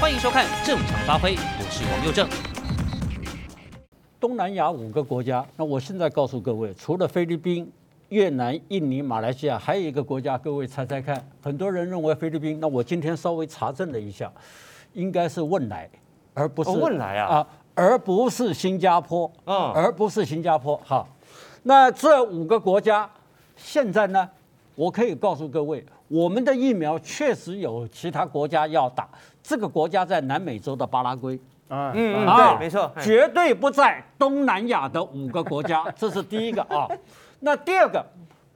欢迎收看《正常发挥》，我是王佑正。东南亚五个国家，那我现在告诉各位，除了菲律宾、越南、印尼、马来西亚，还有一个国家，各位猜猜看？很多人认为菲律宾，那我今天稍微查证了一下，应该是汶莱，而不是、哦、汶莱啊啊，而不是新加坡，嗯，而不是新加坡。好，那这五个国家现在呢？我可以告诉各位，我们的疫苗确实有其他国家要打。这个国家在南美洲的巴拉圭，嗯嗯，对，没错，绝对不在东南亚的五个国家。这是第一个啊。那第二个，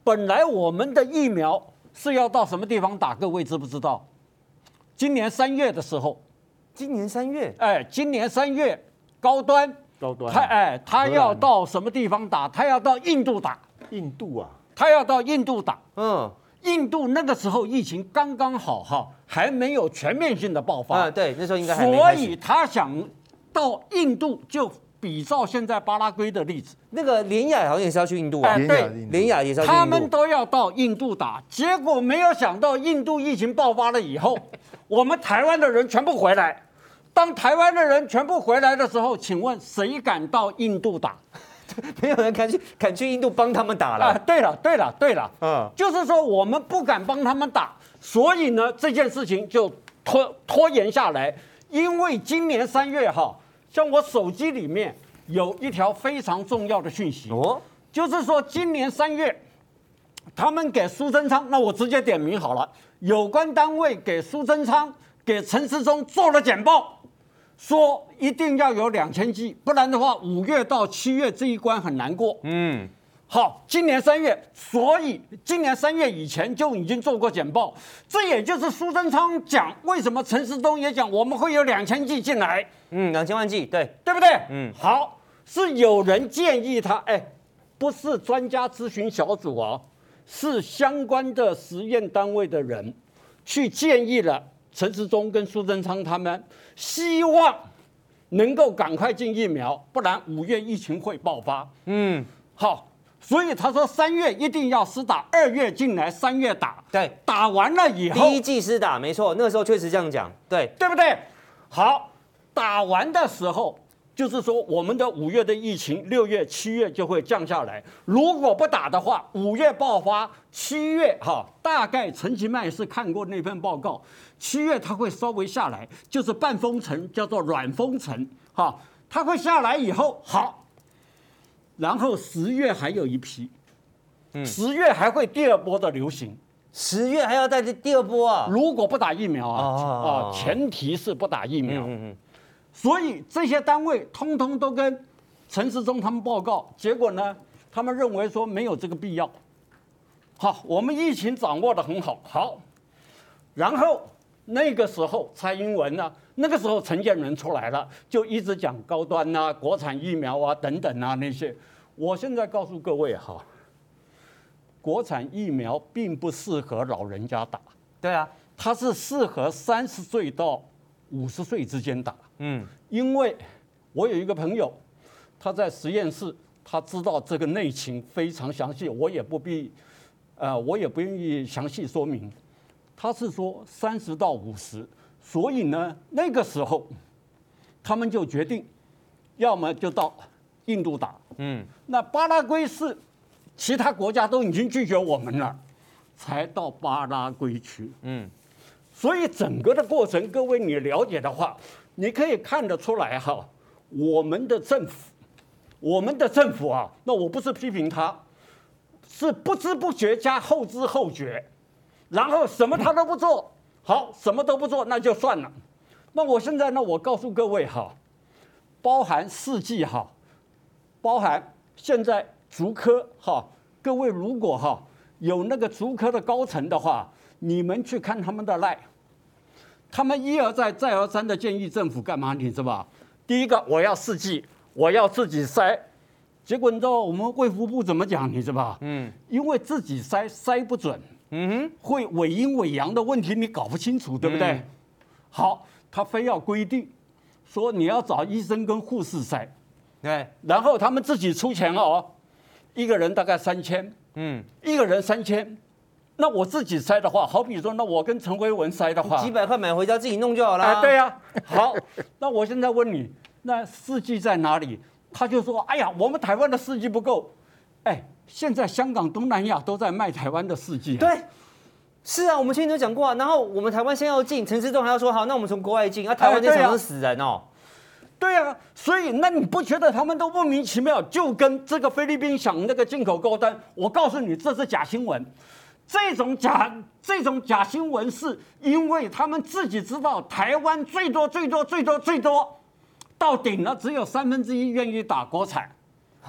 本来我们的疫苗是要到什么地方打？各位知不知道？今年三月的时候，今年三月，哎，今年三月，高端，高端，他哎，他要到什么地方打？他要到印度打。印度啊，他要到印度打。嗯。印度那个时候疫情刚刚好哈，还没有全面性的爆发。啊，对，那时候应该还没。所以他想到印度，就比照现在巴拉圭的例子。那个林雅好像也是要去印度啊。哎，对，林雅也是要去印度。他们都要到印度打，结果没有想到印度疫情爆发了以后，我们台湾的人全部回来。当台湾的人全部回来的时候，请问谁敢到印度打？没有人敢去，敢去印度帮他们打了。啊，对了，对了，对了，嗯，就是说我们不敢帮他们打，所以呢，这件事情就拖拖延下来。因为今年三月哈，像我手机里面有一条非常重要的讯息哦，就是说今年三月，他们给苏贞昌，那我直接点名好了，有关单位给苏贞昌、给陈时中做了简报。说一定要有两千剂，不然的话，五月到七月这一关很难过。嗯，好，今年三月，所以今年三月以前就已经做过简报，这也就是苏贞昌讲为什么陈时中也讲我们会有两千剂进来。嗯，两千万剂，对，对不对？嗯，好，是有人建议他，哎，不是专家咨询小组啊，是相关的实验单位的人去建议了。陈时中跟苏贞昌他们希望能够赶快进疫苗，不然五月疫情会爆发。嗯，好，所以他说三月一定要施打，二月进来，三月打。对，打完了以后，第一季施打，没错，那个时候确实这样讲，对，对不对？好，打完的时候。就是说，我们的五月的疫情，六月、七月就会降下来。如果不打的话，五月爆发，七月哈，大概陈其迈是看过那份报告，七月它会稍微下来，就是半封城，叫做软封城，哈，它会下来以后好，然后十月还有一批，嗯，十月还会第二波的流行，十月还要再第二波啊？如果不打疫苗啊，哦，啊，前提是不打疫苗。嗯嗯。所以这些单位通通都跟陈时中他们报告，结果呢，他们认为说没有这个必要。好，我们疫情掌握得很好，好。然后那个时候蔡英文呢、啊，那个时候陈建仁出来了，就一直讲高端啊、国产疫苗啊等等啊那些。我现在告诉各位哈，国产疫苗并不适合老人家打。对啊，它是适合三十岁到五十岁之间打。嗯，因为我有一个朋友，他在实验室，他知道这个内情非常详细，我也不必，呃，我也不愿意详细说明。他是说三十到五十，所以呢，那个时候他们就决定，要么就到印度打。嗯，那巴拉圭是其他国家都已经拒绝我们了，才到巴拉圭去。嗯，所以整个的过程，各位你了解的话。你可以看得出来哈，我们的政府，我们的政府啊，那我不是批评他，是不知不觉加后知后觉，然后什么他都不做，好，什么都不做那就算了。那我现在呢，我告诉各位哈，包含四季哈，包含现在竹科哈，各位如果哈有那个竹科的高层的话，你们去看他们的赖。他们一而再、再而三的建议政府干嘛？你知道吧？第一个，我要四季，我要自己筛。结果你知道我们卫福部怎么讲？你知道吧？嗯，因为自己筛筛不准，嗯哼，会伪阴伪阳的问题你搞不清楚，对不对？嗯、好，他非要规定说你要找医生跟护士筛，对，然后他们自己出钱哦，一个人大概三千，嗯，一个人三千，那我自己塞的话，好比说，那我跟陈辉文塞的话，几百块买回家自己弄就好了。哎，对呀、啊。好，那我现在问你，那试剂在哪里？他就说，哎呀，我们台湾的试剂不够。哎，现在香港、东南亚都在卖台湾的试剂。对，是啊，我们前面都讲过啊。然后我们台湾先要进，陈时中还要说好，那我们从国外进，啊，台湾这场是死人哦。对、啊，所以那你不觉得他们都莫名其妙？就跟这个菲律宾想那个进口高端，我告诉你，这是假新闻。这种假这种假新闻是因为他们自己知道台湾最多最多最多最多到顶了，只有三分之一愿意打国产，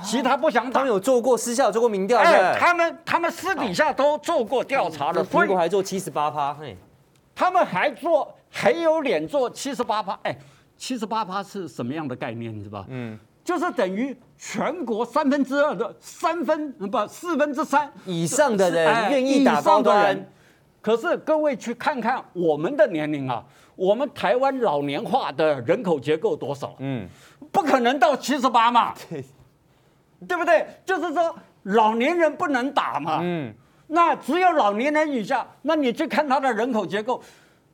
其他不想打。他们有做过私下做过民调，哎，他们他们私底下都做过调查的，所以还做七十八趴，嘿，他们还做还有脸做七十八趴，哎，七十八趴是什么样的概念，你知道吧？嗯。就是等于全国三分之二的三分不四分之三以上的人愿意打包的人，可是各位去看看我们的年龄啊，我们台湾老年化的人口结构多少？嗯，不可能到七十八嘛，对不对？就是说老年人不能打嘛，嗯，那只有老年人以下，那你去看他的人口结构，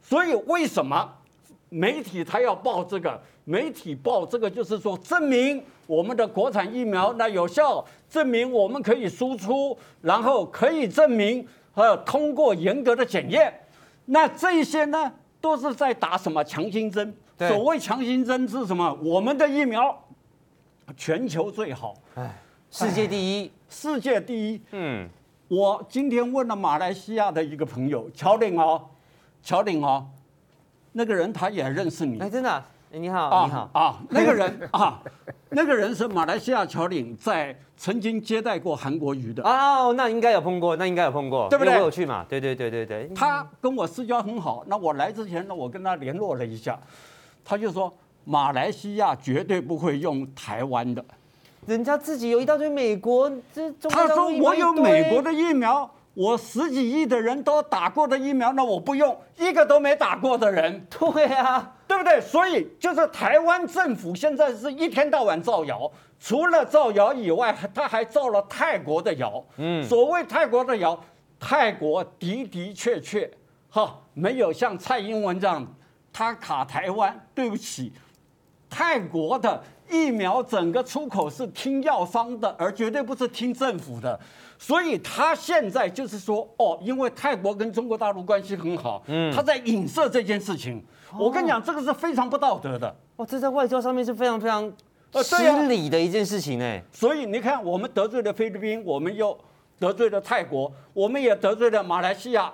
所以为什么媒体他要报这个？媒体报这个就是说，证明我们的国产疫苗那有效，证明我们可以输出，然后可以证明呃通过严格的检验。那这些呢，都是在打什么强心针？所谓强心针是什么？我们的疫苗全球最好，哎，世界第一，世界第一。嗯，我今天问了马来西亚的一个朋友乔领哦，乔领哦，那个人他也认识你，哎，真的你好，你好。啊，那个人 啊，那个人是马来西亚侨领，在曾经接待过韩国瑜的。哦，那应该有碰过，那应该有碰过，对不对？我有去嘛，对对对对对。他跟我私交很好，那我来之前呢，我跟他联络了一下，他就说马来西亚绝对不会用台湾的，人家自己有一大堆美国这，他说我有美国的疫苗，我十几亿的人都打过的疫苗，那我不用一个都没打过的人，对啊。对不对？所以就是台湾政府现在是一天到晚造谣，除了造谣以外，他还造了泰国的谣。嗯，所谓泰国的谣，泰国的的确确哈没有像蔡英文这样，他卡台湾。对不起，泰国的疫苗整个出口是听药方的，而绝对不是听政府的。所以他现在就是说，哦，因为泰国跟中国大陆关系很好，嗯，他在影射这件事情。我跟你讲，这个是非常不道德的。哦，这在外交上面是非常非常失礼的一件事情哎。所以你看，我们得罪了菲律宾，我们又得罪了泰国，我们也得罪了马来西亚。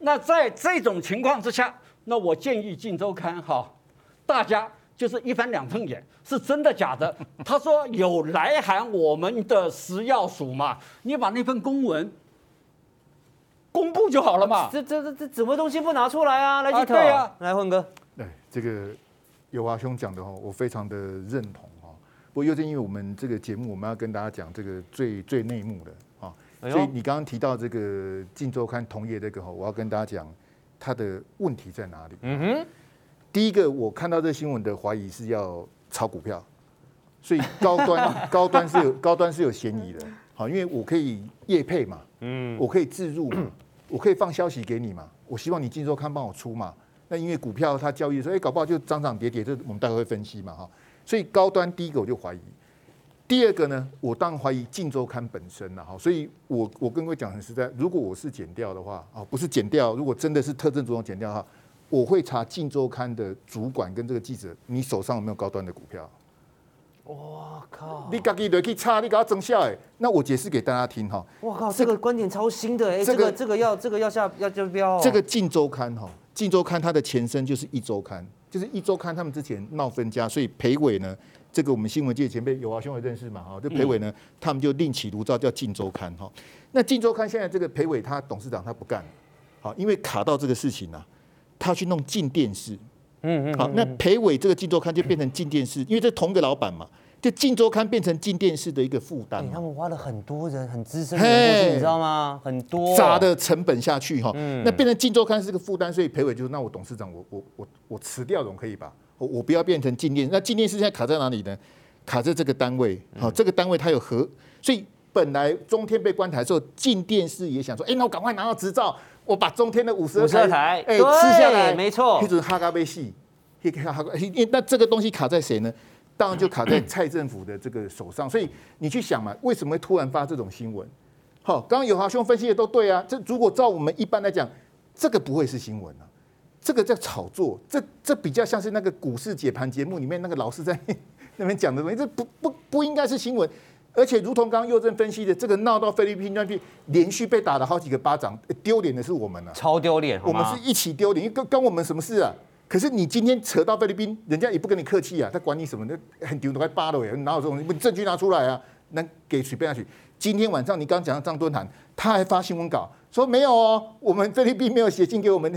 那在这种情况之下，那我建议《镜周刊》哈，大家就是一翻两瞪眼，是真的假的？他说有来函我们的食药署嘛，你把那份公文公布就好了嘛。这这这这什么东西不拿出来啊？来记者，来混哥。对这个有华兄讲的哈，我非常的认同哈。不过又是因为我们这个节目，我们要跟大家讲这个最最内幕的啊，所以你刚刚提到这个《镜周刊》同业这个哈，我要跟大家讲它的问题在哪里。嗯哼。第一个，我看到这新闻的怀疑是要炒股票，所以高端 高端是有高端是有嫌疑的。好，因为我可以业配嘛，嗯，我可以自入嘛，我可以放消息给你嘛，我希望你《进周刊》帮我出嘛。那因为股票它交易说，哎，搞不好就涨涨跌跌，这我们待会会分析嘛，哈。所以高端第一个我就怀疑，第二个呢，我当然怀疑《晋周刊》本身了，哈。所以我我跟各位讲很实在，如果我是减掉的话，啊，不是减掉，如果真的是特侦组长检调的话。我会查《镜周刊》的主管跟这个记者，你手上有没有高端的股票？我靠！你自己就去查，你给他增下哎。那我解释给大家听哈。我靠，这个观点超新的哎，这个这个要这个要下要就标。这个《镜周刊》哈，《镜周刊》它的前身就是《一周刊》，就是《一周刊》他们之前闹分家，所以裴伟呢，这个我们新闻界前辈有啊兄弟认识嘛哈，这裴伟呢，他们就另起炉灶叫《镜周刊》哈。那《镜周刊》现在这个裴伟他董事长他不干，好，因为卡到这个事情呐。他去弄进电视，嗯嗯，好，那裴伟这个镜周刊就变成进电视，因为这同一个老板嘛，就镜周刊变成进电视的一个负担。他们挖了很多人，很资深的人过去，你知道吗？很多砸的成本下去哈，那变成镜周刊是个负担，所以裴伟就说：“那我董事长，我我我我辞掉总可以吧？我我不要变成进电。那进电视现在卡在哪里呢？卡在这个单位，好，这个单位它有合，所以本来中天被关台的时候，进电视也想说，哎、欸，那我赶快拿到执照，我把中天的五十二台哎、欸、吃下来，没错，一直哈嘎贝戏，那这个东西卡在谁呢？当然就卡在蔡政府的这个手上。所以你去想嘛，为什么会突然发这种新闻？好，刚刚有华兄分析的都对啊。这如果照我们一般来讲，这个不会是新闻啊，这个叫炒作。这这比较像是那个股市解盘节目里面那个老师在那边讲的东西，这不不不应该是新闻。而且如同刚刚右正分析的，这个闹到菲律宾那边连续被打了好几个巴掌，丢脸的是我们啊，超丢脸，我们是一起丢脸，跟跟我们什么事啊？可是你今天扯到菲律宾，人家也不跟你客气啊，他管你什么？那很丢都快扒了耶，哪有这种？你证据拿出来啊？那给随便下去。今天晚上你刚讲的张敦涵，他还发新闻稿说没有哦，我们菲律宾没有写信给我们，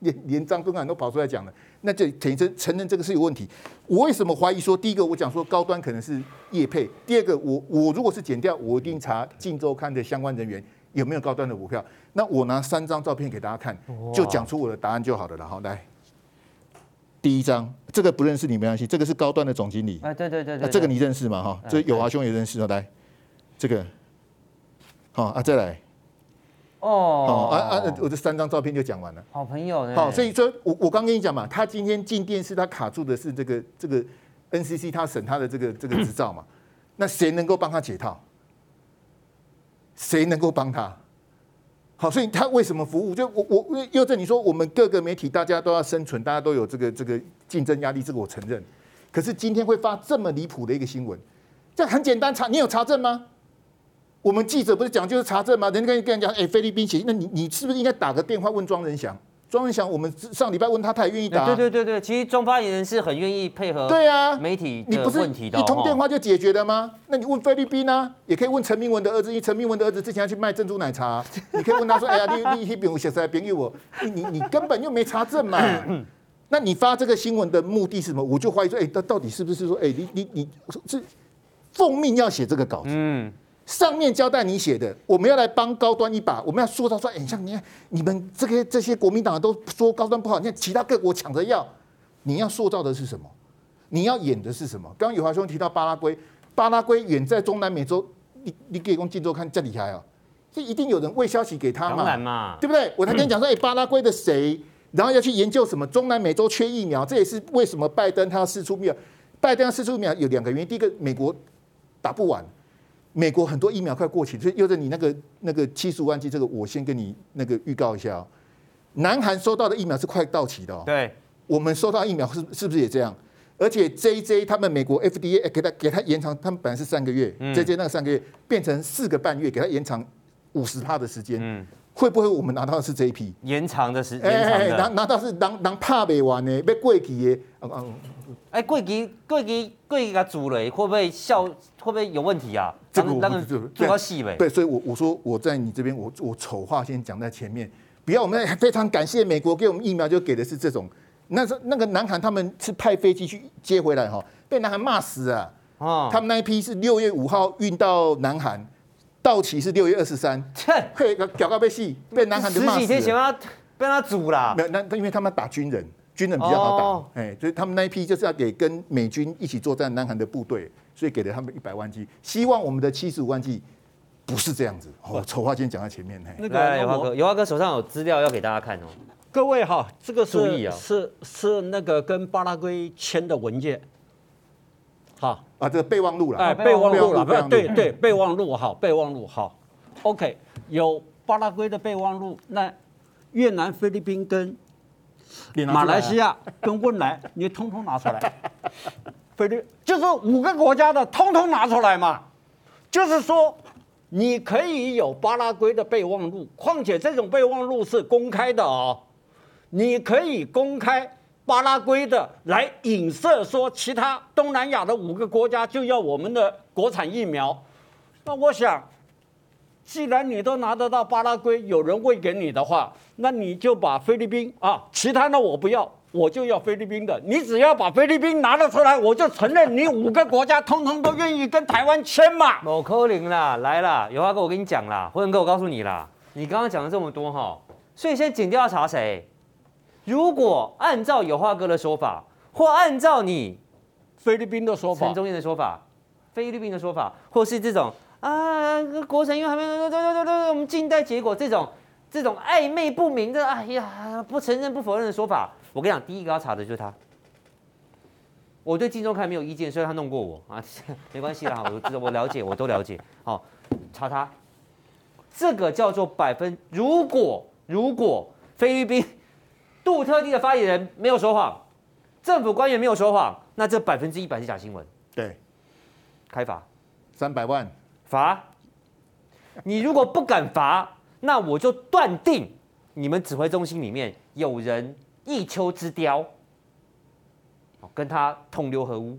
连连张敦涵都跑出来讲了，那就承认承认这个是有问题。我为什么怀疑说，第一个我讲说高端可能是业配，第二个我我如果是检调，我一定查《镜周刊》的相关人员有没有高端的股票。那我拿三张照片给大家看，就讲出我的答案就好了。然后来。第一张，这个不认识你没关系，这个是高端的总经理。哎，对对对对，那这个你认识吗？哈，这友华兄也认识。来，这个，好啊，再来。哦。好啊啊！我这三张照片就讲完了。好朋友。好，所以说我我刚跟你讲嘛，他今天进电视，他卡住的是这个这个 NCC，他审他的这个这个执照嘛。那谁能够帮他解套？谁能够帮他？好，所以他为什么服务？就我我又在你说，我们各个媒体大家都要生存，大家都有这个这个竞争压力，这个我承认。可是今天会发这么离谱的一个新闻，这很简单查，你有查证吗？我们记者不是讲就是查证吗？人家跟跟人讲，哎，菲律宾写，那你你是不是应该打个电话问庄人祥？庄文祥，我们上礼拜问他，他也愿意答。对对对对，其实中发言人是很愿意配合。对啊，媒体你不是一通电话就解决的吗？那你问菲律宾呢？也可以问陈明文的儿子，因为陈明文的儿子之前要去卖珍珠奶茶，你可以问他说：“哎呀，你你那边有写在编给我，你你你根本就没查证嘛。”那你发这个新闻的目的是什么？我就怀疑说：“哎，到到底是不是说，哎，你你你是奉命要写这个稿子？”嗯。上面交代你写的，我们要来帮高端一把，我们要塑造说，哎，像你看你们这个这些国民党都说高端不好，你看其他各国抢着要，你要塑造的是什么？你要演的是什么？刚刚有华兄提到巴拉圭，巴拉圭远在中南美洲，你你给我镜头看这里还啊，这一定有人喂消息给他嘛，嘛对不对？我才跟你讲说，哎，巴拉圭的谁，然后要去研究什么？中南美洲缺疫苗，这也是为什么拜登他要释出疫苗，拜登要释出疫苗有两个原因，第一个美国打不完。美国很多疫苗快过期，所以又在你那个那个七十五万剂，这个我先跟你那个预告一下哦。南韩收到的疫苗是快到期的哦。对，我们收到疫苗是是不是也这样？而且 JJ 他们美国 FDA 给他给他延长，他们本来是三个月，JJ 那个三个月变成四个半月，给他延长五十趴的时间。嗯，会不会我们拿到的是这一批延长的时间？哎，拿拿到是当当怕没完呢，被过期的。哎，过期过期过期给煮了，会不会效会不会有问题啊？这个我们就做到细呗。对，所以我我说我在你这边，我我丑话先讲在前面，不要我们非常感谢美国给我们疫苗，就给的是这种。那时候那个南韩他们是派飞机去接回来哈，被南韩骂死啊！哦，他们那一批是六月五号运到南韩，到期是六月二十三，嘿，搞到被戏，被南韩的骂死。十几天前要被他煮了。没有，那因为他们打军人。军人比较好打，哎，所以他们那一批就是要给跟美军一起作战南韩的部队，所以给了他们一百万剂。希望我们的七十五万剂不是这样子。哦，丑话今天讲在前面。那个来，友华哥，有华哥手上有资料要给大家看哦。各位哈，这个是是是那个跟巴拉圭签的文件。好啊，这个备忘录了。哎，备忘录了，不对对，备忘录好，备忘录好。OK，有巴拉圭的备忘录，那越南、菲律宾跟。马来西亚跟汶莱，你通通拿出来，菲律就是五个国家的，通通拿出来嘛。就是说，你可以有巴拉圭的备忘录，况且这种备忘录是公开的哦。你可以公开巴拉圭的，来影射说其他东南亚的五个国家就要我们的国产疫苗。那我想。既然你都拿得到巴拉圭，有人喂给你的话，那你就把菲律宾啊，其他的我不要，我就要菲律宾的。你只要把菲律宾拿了出来，我就承认你五个国家通通都愿意跟台湾签嘛。某柯林啦，来啦，有话哥，我跟你讲啦，辉文哥，我告诉你啦，你刚刚讲了这么多哈，所以现在检调查谁？如果按照有话哥的说法，或按照你菲律宾的说法，陈忠燕的说法，菲律宾的说法，或是这种。啊，国成因为还没有，对对对对，我们静待结果这种这种暧昧不明的，哎呀，不承认不否认的说法，我跟你讲，第一个要查的就是他。我对《金周刊》没有意见，虽然他弄过我啊，没关系啦，我我了解，我都了解。好，查他，这个叫做百分。如果如果菲律宾杜特地的发言人没有说谎，政府官员没有说谎，那这百分之一百是假新闻。对，开罚三百万，罚。你如果不敢罚，那我就断定你们指挥中心里面有人一丘之貂。跟他同流合污，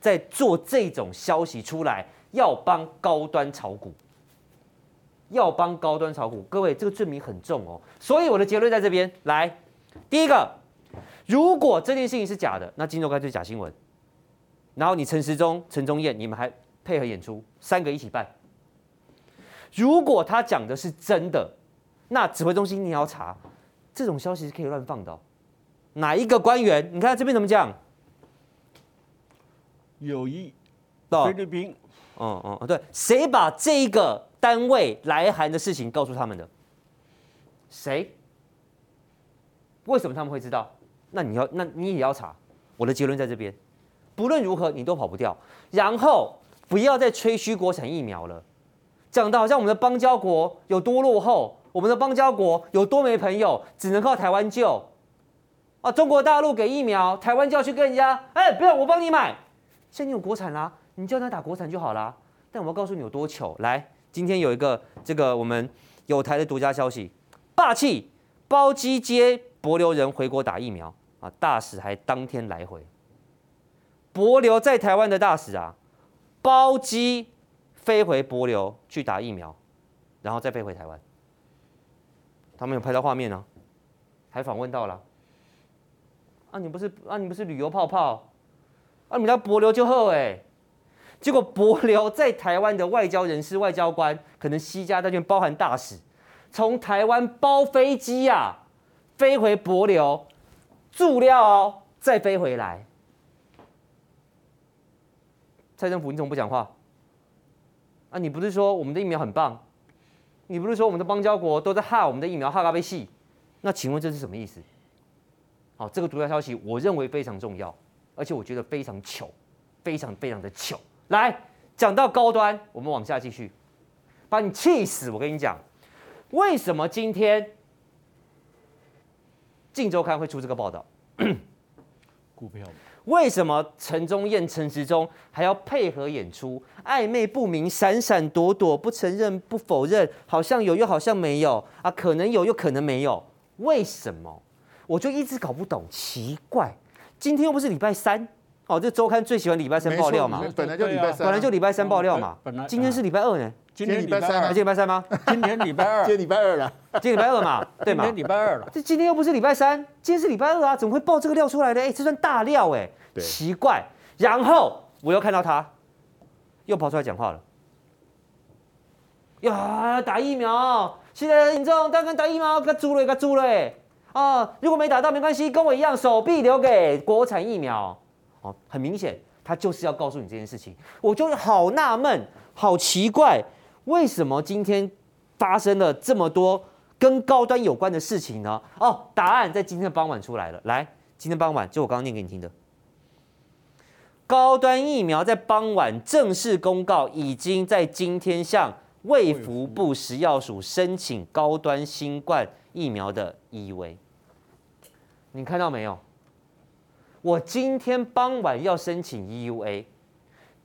在做这种消息出来，要帮高端炒股，要帮高端炒股。各位，这个罪名很重哦。所以我的结论在这边来，第一个，如果这件事情是假的，那金周刊就是假新闻。然后你陈时中、陈宗彦，你们还配合演出，三个一起办。如果他讲的是真的，那指挥中心你要查，这种消息是可以乱放的哦。哪一个官员？你看这边怎么讲？有意菲律宾，嗯嗯对，谁把这个单位来函的事情告诉他们的？谁？为什么他们会知道？那你要，那你也要查。我的结论在这边，不论如何你都跑不掉。然后不要再吹嘘国产疫苗了，讲的好像我们的邦交国有多落后，我们的邦交国有多没朋友，只能靠台湾救。啊，中国大陆给疫苗，台湾就要去跟人家，哎，不要我帮你买。现在你有国产啦，你叫他打国产就好啦。但我要告诉你有多糗。来，今天有一个这个我们有台的独家消息，霸气包机接帛琉人回国打疫苗啊，大使还当天来回。帛琉在台湾的大使啊，包机飞回帛琉去打疫苗，然后再飞回台湾。他们有拍到画面呢、啊，还访问到了。啊，你不是啊，你不是旅游泡泡？啊，你们家帛琉就好哎，结果帛琉在台湾的外交人士、外交官，可能西家带眷，包含大使，从台湾包飞机呀、啊，飞回帛琉，住料哦，再飞回来。蔡政府，你怎么不讲话？啊，你不是说我们的疫苗很棒？你不是说我们的邦交国都在害我们的疫苗哈嘎被戏？那请问这是什么意思？好，这个独家消息，我认为非常重要。而且我觉得非常糗，非常非常的糗。来讲到高端，我们往下继续，把你气死！我跟你讲，为什么今天《镜周刊》会出这个报道？股票？为什么陈宗彦、陈时中还要配合演出？暧昧不明，闪闪躲躲，不承认不否认，好像有又好像没有啊？可能有又可能没有，为什么？我就一直搞不懂，奇怪。今天又不是礼拜三，哦，这周刊最喜欢礼拜三爆料嘛，本来就礼拜三，本来就礼拜三爆料嘛。本来今天是礼拜二呢，今天礼拜三，今天礼拜三吗？今天礼拜二，今天礼拜二了，今天礼拜二嘛，对嘛？今天礼拜二了。这今天又不是礼拜三，今天是礼拜二啊，怎么会爆这个料出来呢？哎，这算大料哎，奇怪。然后我又看到他，又跑出来讲话了。呀，打疫苗，现在民众当然打疫苗，该租了，该租了。啊，如果没打到没关系，跟我一样，手臂留给国产疫苗。哦，很明显，他就是要告诉你这件事情。我就好纳闷，好奇怪，为什么今天发生了这么多跟高端有关的事情呢？哦，答案在今天的傍晚出来了。来，今天傍晚就我刚刚念给你听的，高端疫苗在傍晚正式公告，已经在今天向卫福部食药署申请高端新冠疫苗的 EUA。你看到没有？我今天傍晚要申请 EUA，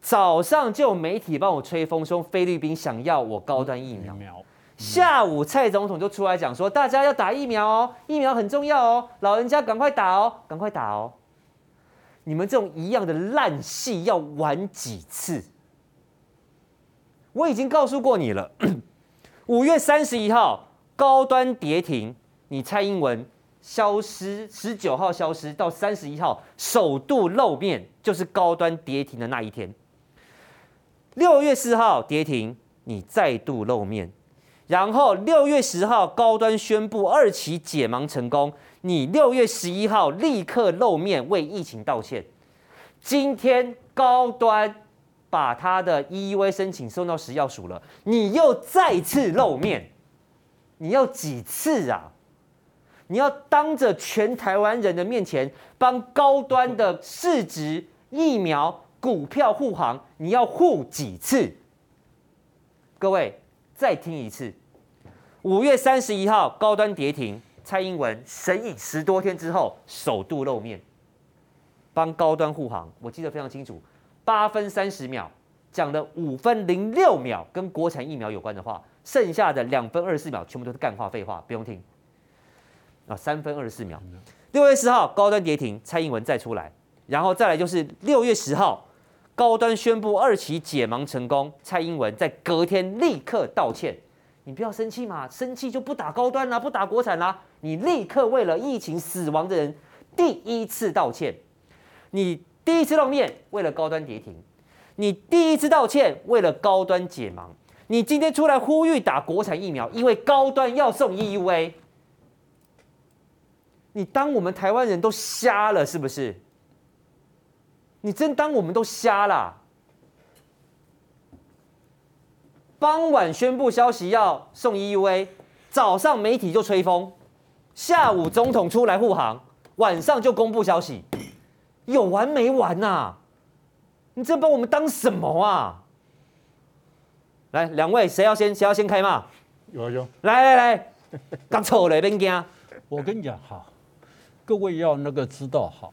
早上就有媒体帮我吹风，说菲律宾想要我高端疫苗。下午蔡总统就出来讲说，大家要打疫苗哦，疫苗很重要哦，老人家赶快打哦，赶快打哦。你们这种一样的烂戏要玩几次？我已经告诉过你了，五月三十一号高端跌停，你蔡英文。消失，十九号消失到三十一号首度露面，就是高端跌停的那一天。六月四号跌停，你再度露面，然后六月十号高端宣布二期解盲成功，你六月十一号立刻露面为疫情道歉。今天高端把他的 EUA 申请送到食药署了，你又再次露面，你要几次啊？你要当着全台湾人的面前帮高端的市值疫苗股票护航，你要护几次？各位再听一次，五月三十一号高端跌停，蔡英文神隐十多天之后首度露面，帮高端护航，我记得非常清楚，八分三十秒讲了五分零六秒跟国产疫苗有关的话，剩下的两分二十四秒全部都是干话废话，不用听。啊，三分二十四秒。六月四号高端跌停，蔡英文再出来，然后再来就是六月十号高端宣布二期解盲成功，蔡英文在隔天立刻道歉。你不要生气嘛，生气就不打高端啦，不打国产啦。你立刻为了疫情死亡的人第一次道歉，你第一次露面为了高端跌停，你第一次道歉为了高端解盲，你今天出来呼吁打国产疫苗，因为高端要送 EUA。你当我们台湾人都瞎了是不是？你真当我们都瞎啦？傍晚宣布消息要送 EUA，早上媒体就吹风，下午总统出来护航，晚上就公布消息，有完没完呐、啊？你这把我们当什么啊？来，两位谁要先谁要先开骂？有啊有。来来来，刚错了，别惊。我跟你讲哈。各位要那个知道哈，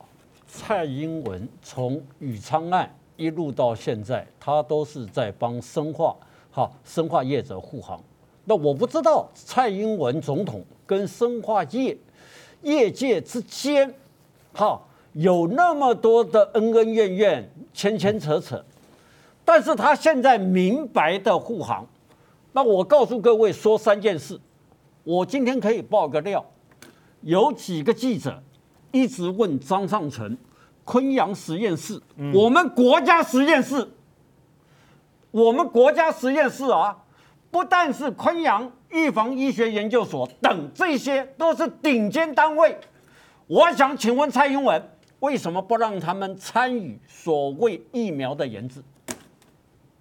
蔡英文从宇昌案一路到现在，他都是在帮生化哈生化业者护航。那我不知道蔡英文总统跟生化业业界之间哈有那么多的恩恩怨怨、牵牵扯扯，但是他现在明白的护航。那我告诉各位说三件事，我今天可以爆个料。有几个记者一直问张尚成，昆阳实验室，嗯、我们国家实验室，我们国家实验室啊，不但是昆阳预防医学研究所等，这些都是顶尖单位。我想请问蔡英文，为什么不让他们参与所谓疫苗的研制？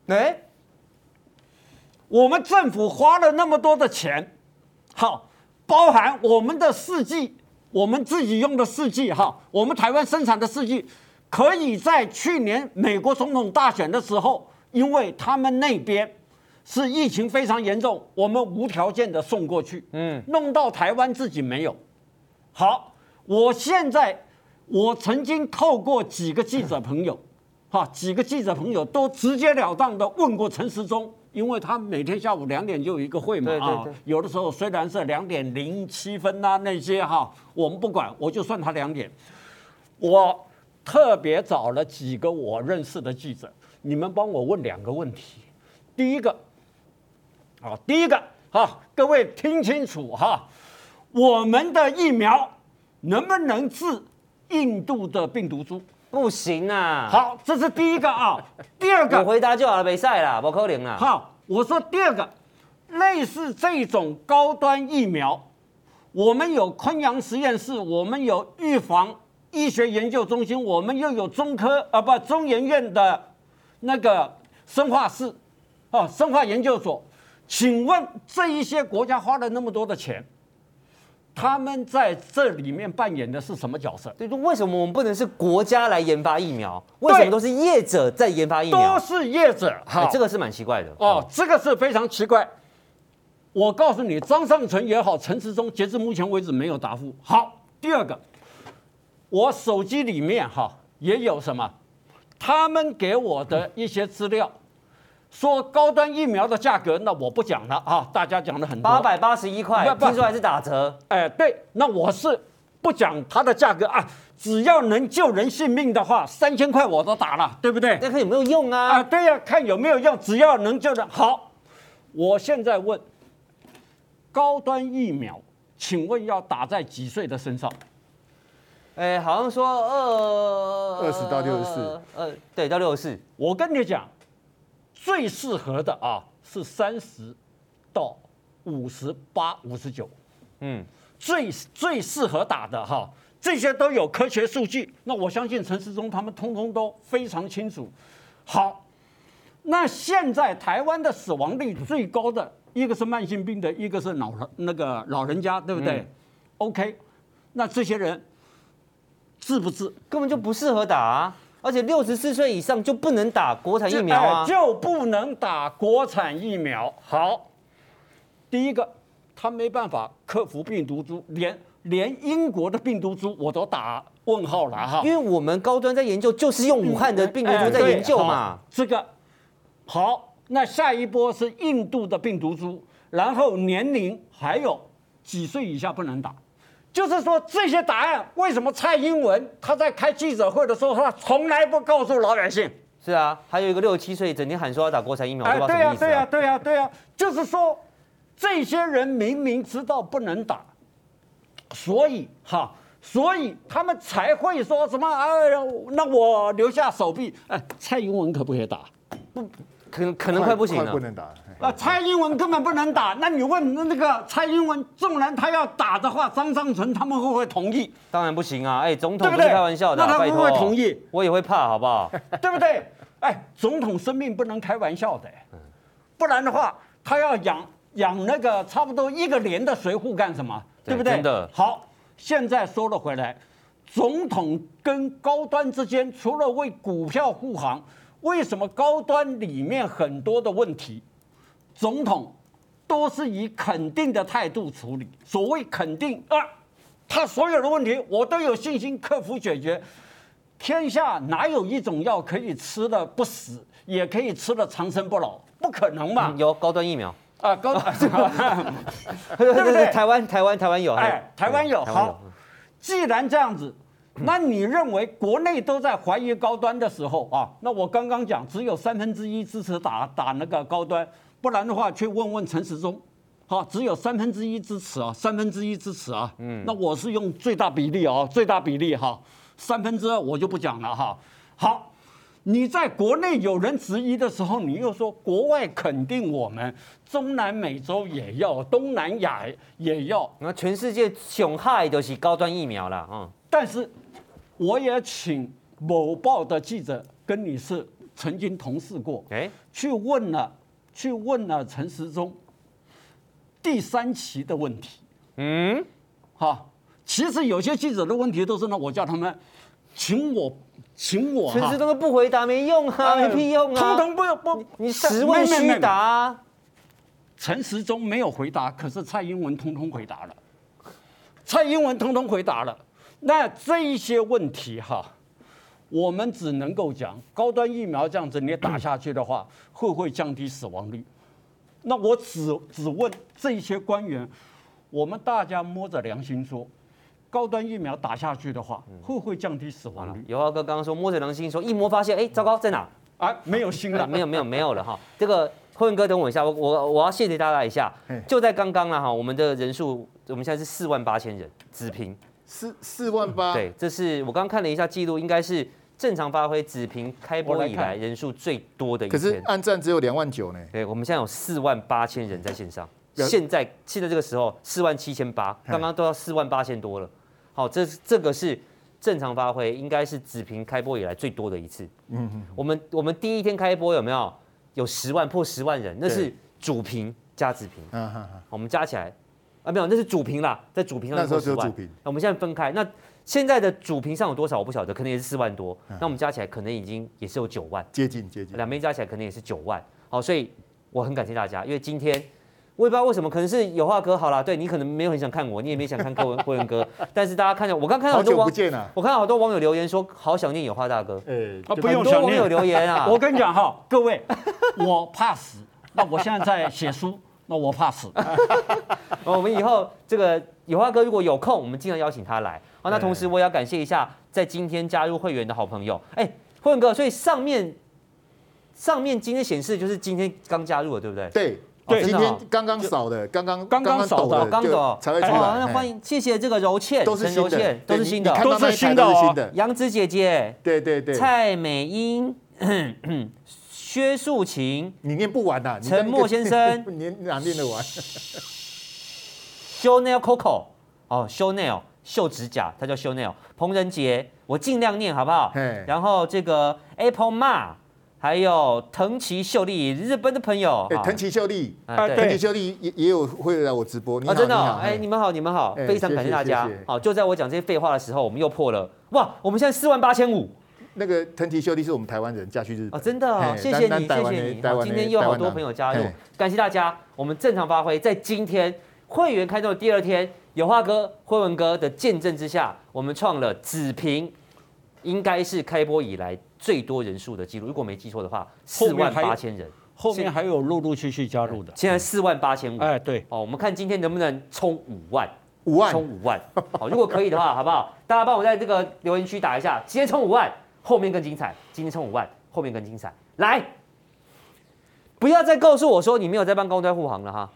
哎，我们政府花了那么多的钱，好。包含我们的试剂，我们自己用的试剂哈，我们台湾生产的试剂，可以在去年美国总统大选的时候，因为他们那边是疫情非常严重，我们无条件的送过去，嗯，弄到台湾自己没有。好，我现在我曾经透过几个记者朋友，哈，几个记者朋友都直截了当的问过陈时中。因为他每天下午两点就有一个会嘛啊，有的时候虽然是两点零七分呐那些哈，我们不管，我就算他两点。我特别找了几个我认识的记者，你们帮我问两个问题。第一个，啊，第一个哈，各位听清楚哈，我们的疫苗能不能治印度的病毒株？不行啊！好，这是第一个啊。第二个，我回答就好了，没赛了，不可能了。好，我说第二个，类似这种高端疫苗，我们有昆阳实验室，我们有预防医学研究中心，我们又有中科啊，不，中研院的那个生化室，啊，生化研究所。请问这一些国家花了那么多的钱？他们在这里面扮演的是什么角色？对，为什么我们不能是国家来研发疫苗？为什么都是业者在研发疫苗？都是业者，哈、欸，这个是蛮奇怪的哦，这个是非常奇怪。我告诉你，张尚存也好，陈时中，截至目前为止没有答复。好，第二个，我手机里面哈也有什么？他们给我的一些资料。说高端疫苗的价格，那我不讲了啊！大家讲的很多，八百八十一块，听说还是打折。哎，对，那我是不讲它的价格啊，只要能救人性命的话，三千块我都打了，对不对？那看有没有用啊？啊，对呀，看有没有用，只要能救人。好，我现在问，高端疫苗，请问要打在几岁的身上？哎，好像说二二十到六十四，呃，对，到六十四。我跟你讲。最适合的啊是三十到五十八、五十九，嗯，最最适合打的哈，这些都有科学数据。那我相信陈世忠他们通通都非常清楚。好，那现在台湾的死亡率最高的一个是慢性病的，一个是老人那个老人家，对不对、嗯、？OK，那这些人治不治？根本就不适合打啊！而且六十四岁以上就不能打国产疫苗啊，就，就不能打国产疫苗。好，第一个，他没办法克服病毒株，连连英国的病毒株我都打问号了哈。因为我们高端在研究，就是用武汉的病毒株在研究嘛。这个好，那下一波是印度的病毒株，然后年龄还有几岁以下不能打。就是说这些答案，为什么蔡英文他在开记者会的时候，他从来不告诉老百姓？是啊，还有一个六七岁，整天喊说要打国产疫苗，哎，对呀，对呀，对呀，对呀，就是说这些人明明知道不能打，所以哈，所以他们才会说什么啊？那我留下手臂，哎，蔡英文可不可以打？不，可可能快不行了，不能打。啊，蔡英文根本不能打。那你问那个蔡英文，纵然他要打的话，张尚存他们会不会同意？当然不行啊！哎，总统不是开玩笑的，那他会不会同意？我也会怕，好不好？对不对？哎，总统生命不能开玩笑的，不然的话，他要养养那个差不多一个连的随扈干什么？对不对？真的。好，现在说了回来，总统跟高端之间，除了为股票护航，为什么高端里面很多的问题？总统都是以肯定的态度处理。所谓肯定啊，他所有的问题我都有信心克服解决。天下哪有一种药可以吃了不死，也可以吃了长生不老？不可能嘛！有高端疫苗啊，高端，对不对？台湾台湾台湾有，哎，台湾有。好，既然这样子，那你认为国内都在怀疑高端的时候啊？那我刚刚讲，只有三分之一支持打打那个高端。不然的话，去问问陈时中，好，只有三分之一支持啊，三分之一支持啊，嗯，那我是用最大比例啊，最大比例哈，三分之二我就不讲了哈。好，你在国内有人质疑的时候，你又说国外肯定我们，中南美洲也要，东南亚也要，那全世界熊害都是高端疫苗了，嗯。但是我也请某报的记者跟你是曾经同事过，哎，去问了。去问了陈时中第三期的问题，嗯，哈，其实有些记者的问题都是呢，我叫他们请我，请我，陈时中都不回答，没用啊，没屁用啊，通通不不，你实问虚答。陈时中没有回答，可是蔡英文通通回答了，蔡英文通通回答了，那这一些问题哈。我们只能够讲高端疫苗这样子，你打下去的话，会不会降低死亡率？那我只只问这些官员，我们大家摸着良心说，高端疫苗打下去的话，会不会降低死亡率？有啊哥刚刚说摸着良心说，一摸发现，哎，糟糕，在哪？啊，没有新的，没有没有没有了哈。这个慧文哥等我一下，我我我要谢谢大家一下，就在刚刚了哈，我们的人数，我们现在是四万八千人，子平四四万八，对，这是我刚刚看了一下记录，应该是。正常发挥，子平开播以来人数最多的一天，可是按赞只有两万九呢。对，我们现在有四万八千人在线上，现在现在这个时候四万七千八，刚刚都要四万八千多了。好，这这个是正常发挥，应该是子平开播以来最多的一次。嗯嗯。我们我们第一天开播有没有有十万破十万人？那是主屏加子屏。嗯嗯嗯。我们加起来啊，没有，那是主屏啦，在主屏上破十万。那我们现在分开那。现在的主屏上有多少我不晓得，可能也是四万多。那我们加起来可能已经也是有九万，接近接近。两边加起来可能也是九万。好，所以我很感谢大家，因为今天我也不知道为什么，可能是有话哥好了，对你可能没有很想看我，你也没想看郭文郭文哥，但是大家看见我刚看到好多网，我看到好多网友留言说好想念有话大哥。哎，不用想念。网友留言啊，我跟你讲哈，各位，我怕死，那我现在在写书，那我怕死。我们以后这个有花哥如果有空，我们尽量邀请他来。啊，那同时我也要感谢一下在今天加入会员的好朋友。哎，慧文哥，所以上面上面今天显示就是今天刚加入的，对不对？对，对，今天刚刚扫的，刚刚刚刚扫的，刚走才会出来。好，那欢迎，谢谢这个柔倩，陈柔倩，都是新的，都是新的，都是新的。杨子姐姐，对对对，蔡美英，薛素琴，你念不完呐。陈默先生，你哪念得完？Chanel Coco，哦，Chanel。秀指甲，他叫秀 nail。彭仁杰，我尽量念好不好？然后这个 Apple Ma 还有藤崎秀丽，日本的朋友。哎，藤崎秀丽，啊，藤崎秀丽也也有会来我直播。啊，真的，哎，你们好，你们好，非常感谢大家。好，就在我讲这些废话的时候，我们又破了，哇，我们现在四万八千五。那个藤崎秀丽是我们台湾人，嫁去日本。啊，真的，谢谢你，谢谢你。今天又有好多朋友加入，感谢大家。我们正常发挥，在今天会员开通的第二天。有话哥、辉文哥的见证之下，我们创了子平，应该是开播以来最多人数的记录。如果没记错的话，四万八千人，后面还有陆陆续续加入的。现在四万八千五。哎，对。哦，我们看今天能不能冲五万？五万，冲五万。好，如果可以的话，好不好？大家帮我在这个留言区打一下，直接冲五万，后面更精彩。今天冲五万，后面更精彩。来，不要再告诉我说你没有在帮高端护航了哈。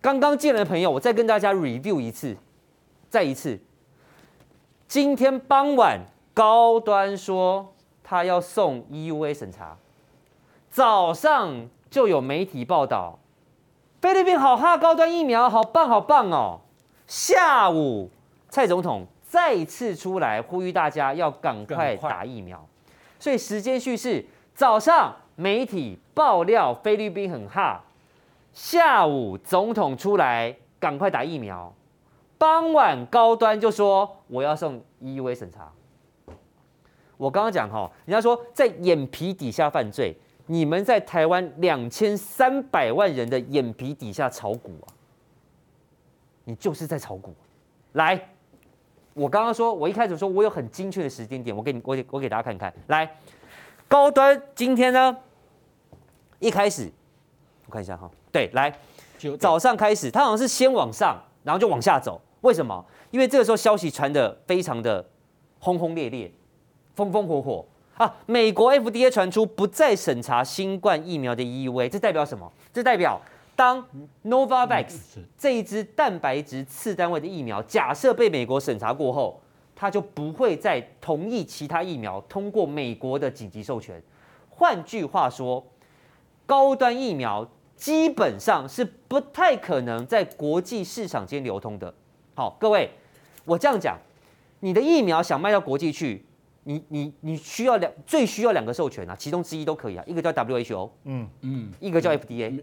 刚刚进来的朋友，我再跟大家 review 一次，再一次。今天傍晚，高端说他要送 EUA 审查，早上就有媒体报道，菲律宾好哈高端疫苗，好棒好棒哦。下午，蔡总统再次出来呼吁大家要赶快打疫苗，所以时间序是：早上媒体爆料菲律宾很哈。下午总统出来，赶快打疫苗。傍晚高端就说我要送 EUA 审查。我刚刚讲哈，人家说在眼皮底下犯罪，你们在台湾两千三百万人的眼皮底下炒股啊，你就是在炒股。来，我刚刚说，我一开始说我有很精确的时间点，我给你，我给我给大家看看。来，高端今天呢，一开始我看一下哈。对，来，早上开始，他好像是先往上，然后就往下走。为什么？因为这个时候消息传的非常的轰轰烈烈、风风火火啊！美国 FDA 传出不再审查新冠疫苗的 EUA，这代表什么？这代表当 Novavax 这一支蛋白质次单位的疫苗，假设被美国审查过后，它就不会再同意其他疫苗通过美国的紧急授权。换句话说，高端疫苗。基本上是不太可能在国际市场间流通的。好，各位，我这样讲，你的疫苗想卖到国际去，你你你需要两最需要两个授权啊，其中之一都可以啊，一个叫 WHO，嗯嗯，一个叫 FDA，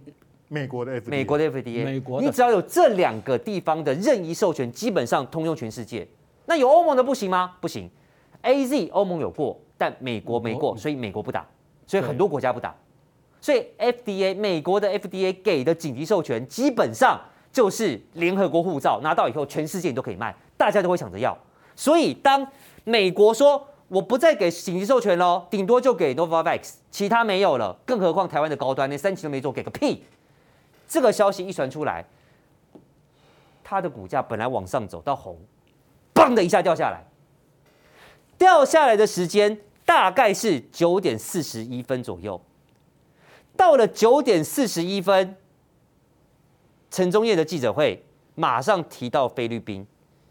美国的 FDA，美国的 FDA，美国的，你只要有这两个地方的任意授权，基本上通用全世界。那有欧盟的不行吗？不行，AZ 欧盟有过，但美国没过，所以美国不打，所以很多国家不打。所以 FDA 美国的 FDA 给的紧急授权，基本上就是联合国护照，拿到以后全世界你都可以卖，大家都会抢着要。所以当美国说我不再给紧急授权喽，顶多就给 Novavax，其他没有了。更何况台湾的高端连三期都没做，给个屁！这个消息一传出来，它的股价本来往上走到红，嘣的一下掉下来，掉下来的时间大概是九点四十一分左右。到了九点四十一分，陈宗彦的记者会马上提到菲律宾，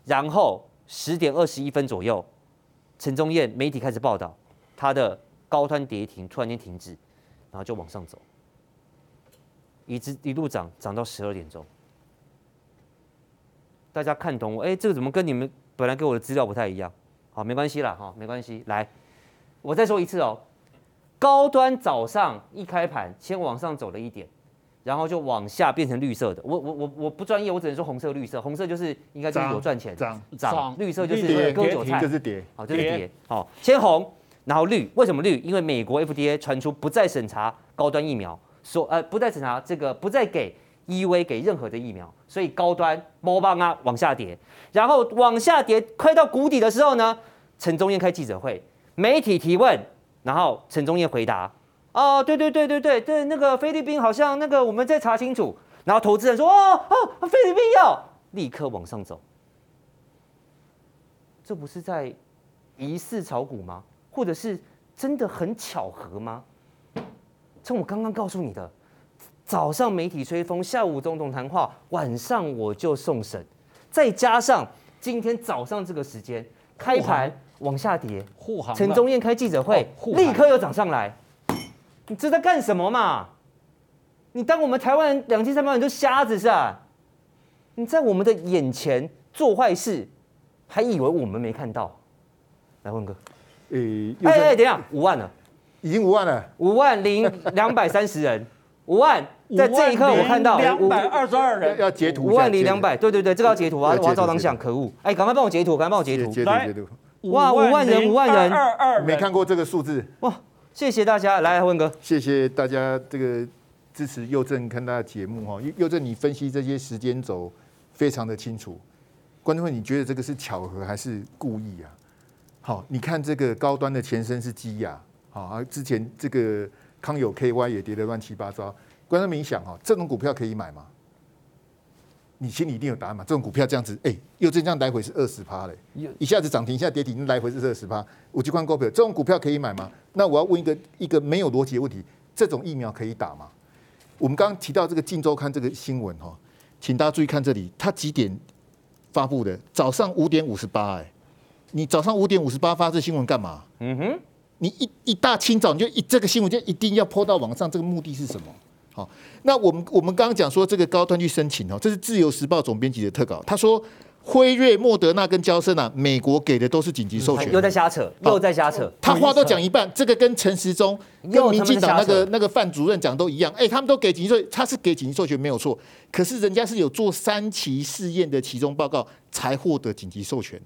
然后十点二十一分左右，陈宗彦媒体开始报道他的高端跌停突然间停止，然后就往上走，一直一路涨涨到十二点钟。大家看懂我？哎，这个怎么跟你们本来给我的资料不太一样？好，没关系啦，哈，没关系。来，我再说一次哦。高端早上一开盘，先往上走了一点，然后就往下变成绿色的。我我我我不专业，我只能说红色绿色。红色就是应该就是有赚钱，涨涨。绿色就是割韭菜，就是跌，好，就是跌。好，先红，然后绿。为什么绿？因为美国 FDA 传出不再审查高端疫苗，说呃不再审查这个，不再给 E V 给任何的疫苗，所以高端摸棒啊往下跌，然后往下跌快到谷底的时候呢，陈宗燕开记者会，媒体提问。然后陈宗燕回答：“哦，对对对对对对，那个菲律宾好像那个我们在查清楚。”然后投资人说：“哦哦，菲律宾要立刻往上走，这不是在疑似炒股吗？或者是真的很巧合吗？”从我刚刚告诉你的，早上媒体吹风，下午总统谈话，晚上我就送审，再加上今天早上这个时间开盘。往下跌，护航。陈宗彦开记者会，立刻又涨上来。你这在干什么嘛？你当我们台湾人两千三百万人都瞎子是吧？你在我们的眼前做坏事，还以为我们没看到？来，问哥。诶，哎哎，等一下，五万了。已经五万了，五万零 两百三十人，五万，在这一刻我看到两百二十二人。要截图，五万零两百，对对对，这个要截图啊，我要照张相，可恶，哎，赶快帮我截图，赶快帮我截图，截图截图，哇，五万人，五万人，二二，没看过这个数字，哇，谢谢大家，来，文哥，谢谢大家这个支持佑正看他的节目哈，佑正你分析这些时间轴非常的清楚，观众们你觉得这个是巧合还是故意啊？好，你看这个高端的前身是基亚。啊，之前这个康友 KY 也跌得乱七八糟。观众们想哈，这种股票可以买吗？你心里一定有答案嘛？这种股票这样子，哎，又这样来回是二十趴嘞，一下子涨停，一下跌停，来回是二十趴。我去看股票，这种股票可以买吗？那我要问一个一个没有逻辑的问题：这种疫苗可以打吗？我们刚刚提到这个《镜周刊》这个新闻哈，请大家注意看这里，它几点发布的？早上五点五十八，哎，你早上五点五十八发这新闻干嘛？嗯哼。你一一大清早你就一这个新闻就一定要泼到网上，这个目的是什么？好，那我们我们刚刚讲说这个高端去申请哦，这是自由时报总编辑的特稿，他说辉瑞、莫德纳跟焦生啊，美国给的都是紧急授权，又在瞎扯，又在瞎扯。他话都讲一半，这个跟陈时中跟民进党那个那个范主任讲都一样，哎，他们都给紧急授，他是给紧急授权没有错，可是人家是有做三期试验的其中报告才获得紧急授权。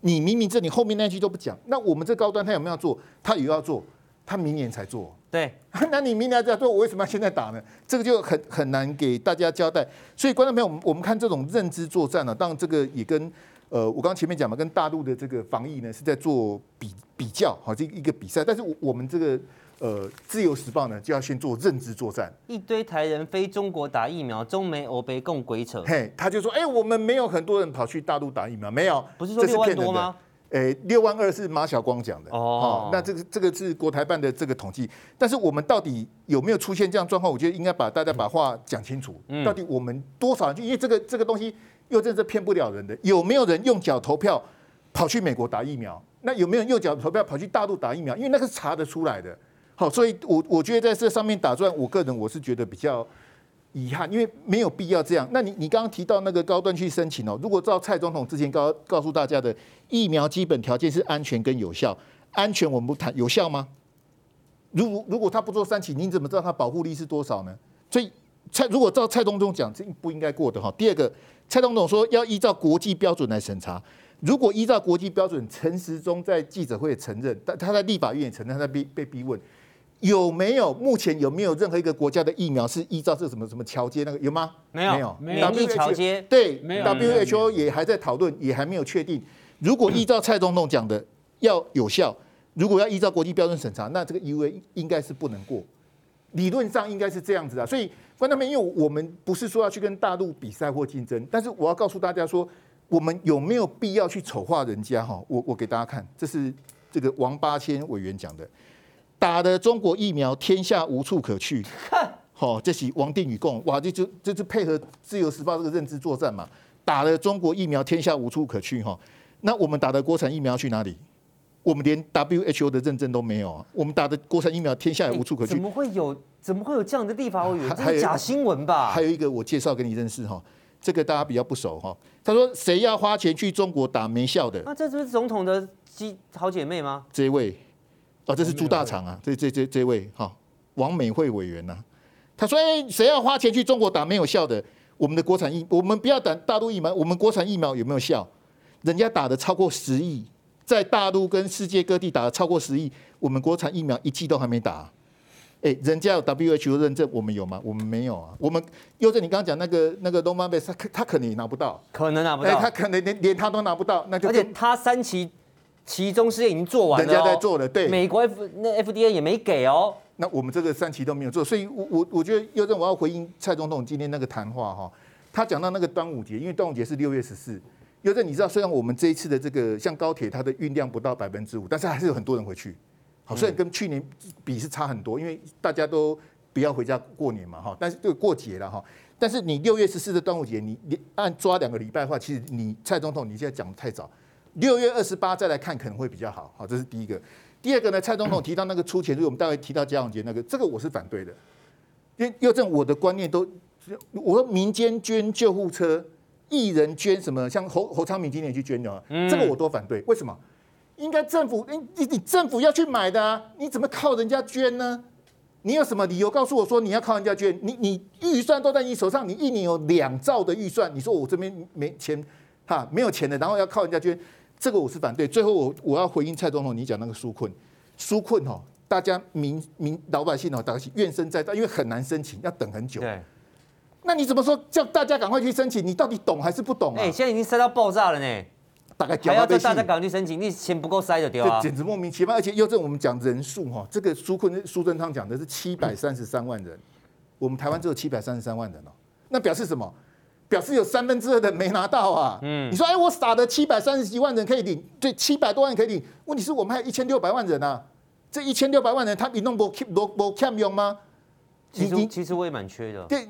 你明明这你后面那句都不讲，那我们这高端他有没有做？他有要做，他明年才做。对，那你明年再做，我为什么要现在打呢？这个就很很难给大家交代。所以观众朋友，我们我们看这种认知作战呢、啊，当然这个也跟呃我刚刚前面讲嘛，跟大陆的这个防疫呢是在做比比较，好，这一个比赛。但是我我们这个。呃，自由时报呢就要先做认知作战，一堆台人飞中国打疫苗，中美欧北共鬼扯。嘿，他就说，哎、欸，我们没有很多人跑去大陆打疫苗，没有，不是说六万多吗？哎、欸，六万二是马晓光讲的。哦，哦，那这个这个是国台办的这个统计，但是我们到底有没有出现这样状况？我觉得应该把大家把话讲清楚。嗯，到底我们多少人？因为这个这个东西又真是骗不了人的。有没有人用脚投票跑去美国打疫苗？那有没有人用脚投票跑去大陆打疫苗？因为那个是查得出来的。好，所以我我觉得在这上面打转，我个人我是觉得比较遗憾，因为没有必要这样。那你你刚刚提到那个高端去申请哦，如果照蔡总统之前告告诉大家的疫苗基本条件是安全跟有效，安全我们不谈，有效吗？如果如果他不做三期，你怎么知道他保护力是多少呢？所以蔡如果照蔡总统讲，这不应该过的哈。第二个，蔡总统说要依照国际标准来审查，如果依照国际标准，陈时中在记者会承认，但他在立法院也承认，他在被被逼问。有没有目前有没有任何一个国家的疫苗是依照这什么什么桥接那个有吗？没有，没有。没有桥接对，WHO 也还在讨论，也还没有确定。如果依照蔡总统讲的要有效，如果要依照国际标准审查，那这个 EUA 应该是不能过。理论上应该是这样子啊。所以观众们，因为我们不是说要去跟大陆比赛或竞争，但是我要告诉大家说，我们有没有必要去丑化人家？哈，我我给大家看，这是这个王八千委员讲的。打的中国疫苗，天下无处可去。好，这是王定宇共，哇，这就这就配合自由时报这个认知作战嘛。打的中国疫苗，天下无处可去。哈，那我们打的国产疫苗去哪里？我们连 WHO 的认证都没有啊。我们打的国产疫苗，天下也无处可去。怎么会有？怎么会有这样的地方？我以为这是假新闻吧？还有一个，我介绍给你认识哈，这个大家比较不熟哈。他说，谁要花钱去中国打没效的？那这是总统的几好姐妹吗？这位。哦，这是朱大肠啊，这这这这位哈，王美惠委员呐、啊，他说：“哎，谁要花钱去中国打没有效的？我们的国产疫，我们不要打大陆疫苗，我们国产疫苗有没有效？人家打的超过十亿，在大陆跟世界各地打的超过十亿，我们国产疫苗一剂都还没打。哎，人家有 WHO 认证，我们有吗？我们没有啊。我们又在你刚刚讲那个那个 Novavax，他他可能也拿不到，可能拿不到，他可能连连他都拿不到，那就而且他三期。”其中试验已经做完了，人家在做了，对。美国 F 那 FDA 也没给哦。那我们这个三期都没有做，所以我我我觉得又正我要回应蔡总统今天那个谈话哈，他讲到那个端午节，因为端午节是六月十四。又正你知道，虽然我们这一次的这个像高铁，它的运量不到百分之五，但是还是有很多人回去。好，虽然跟去年比是差很多，因为大家都不要回家过年嘛哈，但是就过节了哈。但是你六月十四的端午节，你你按抓两个礼拜的话，其实你蔡总统你现在讲的太早。六月二十八再来看可能会比较好，好，这是第一个。第二个呢，蔡总统提到那个出钱，就是我们待会提到家长节那个，这个我是反对的，因为又正我的观念都，我说民间捐救护车，艺人捐什么，像侯侯昌明今年去捐的，这个我都反对。为什么？应该政府，你你政府要去买的啊，你怎么靠人家捐呢？你有什么理由告诉我说你要靠人家捐？你你预算都在你手上，你一年有两兆的预算，你说我这边没钱，哈，没有钱的，然后要靠人家捐，这个我是反对。最后我我要回应蔡总统，你讲那个纾困，纾困哦，大家民民老百姓哦，大家怨声载道，因为很难申请，要等很久。对，那你怎么说叫大家赶快去申请？你到底懂还是不懂啊？哎，现在已经塞到爆炸了呢。大概还要叫大家赶快去申请，你钱不够塞的丢啊！这简直莫名其妙，而且又正我们讲人数哈，这个苏坤苏贞昌讲的是七百三十三万人，我们台湾只有七百三十三万人哦，那表示什么？表示有三分之二的没拿到啊！嗯，你说哎，我撒的七百三十几万人可以领，对，七百多万可以领，问题是我们还有一千六百万人啊，这一千六百万人他比弄不 keep 不不 keep 用吗？其实其实我也蛮缺的。对。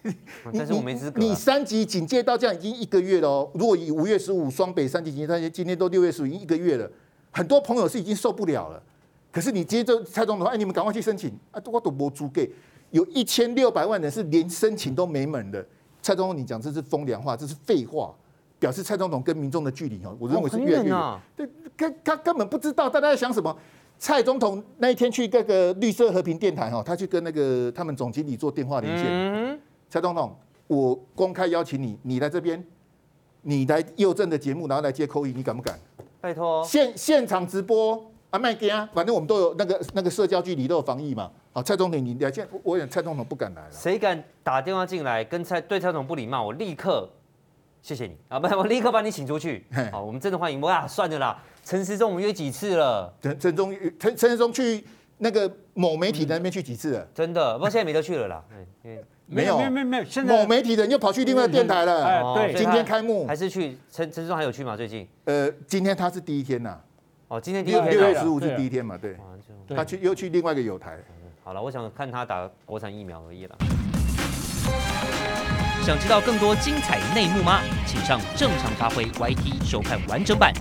但是我没资格、啊你。你三级警戒到这样已经一个月了哦。如果以五月十五双北三级警戒，那些今天都六月十五，已经一个月了。很多朋友是已经受不了了。可是你接着蔡总统说，哎，你们赶快去申请啊！我都没租给。有一千六百万人是连申请都没门的。蔡总统，你讲这是风凉话，这是废话，表示蔡总统跟民众的距离哦，我认为是越来越远。哦、对，他他根本不知道大家在想什么。蔡总统那一天去那个绿色和平电台哈，他去跟那个他们总经理做电话连线。嗯蔡总统，我公开邀请你，你来这边，你来佑正的节目，然后来接 call in，你敢不敢？拜托。现现场直播啊，麦给啊，反正我们都有那个那个社交距离，都有防疫嘛。好，蔡总统，你来见，我想蔡总统不敢来了。谁敢打电话进来跟蔡对蔡总统不礼貌，我立刻谢谢你啊，不，我立刻把你请出去。好，我们真的欢迎。哇，算了啦，陈时中我们约几次了？陈陈中陈陈时中去那个某媒体那边去几次了？真的，不过现在没得去了啦。没有没有没有没有，现在某媒体人又跑去另外电台了。哎，对，今天开幕还是去陈陈时中还有去吗？最近？呃，今天他是第一天呐。哦，今天第一天。六月十五是第一天嘛？对。他去又去另外一个友台。好了，我想看他打国产疫苗而已了。想知道更多精彩内幕吗？请上正常发挥 YT 收看完整版。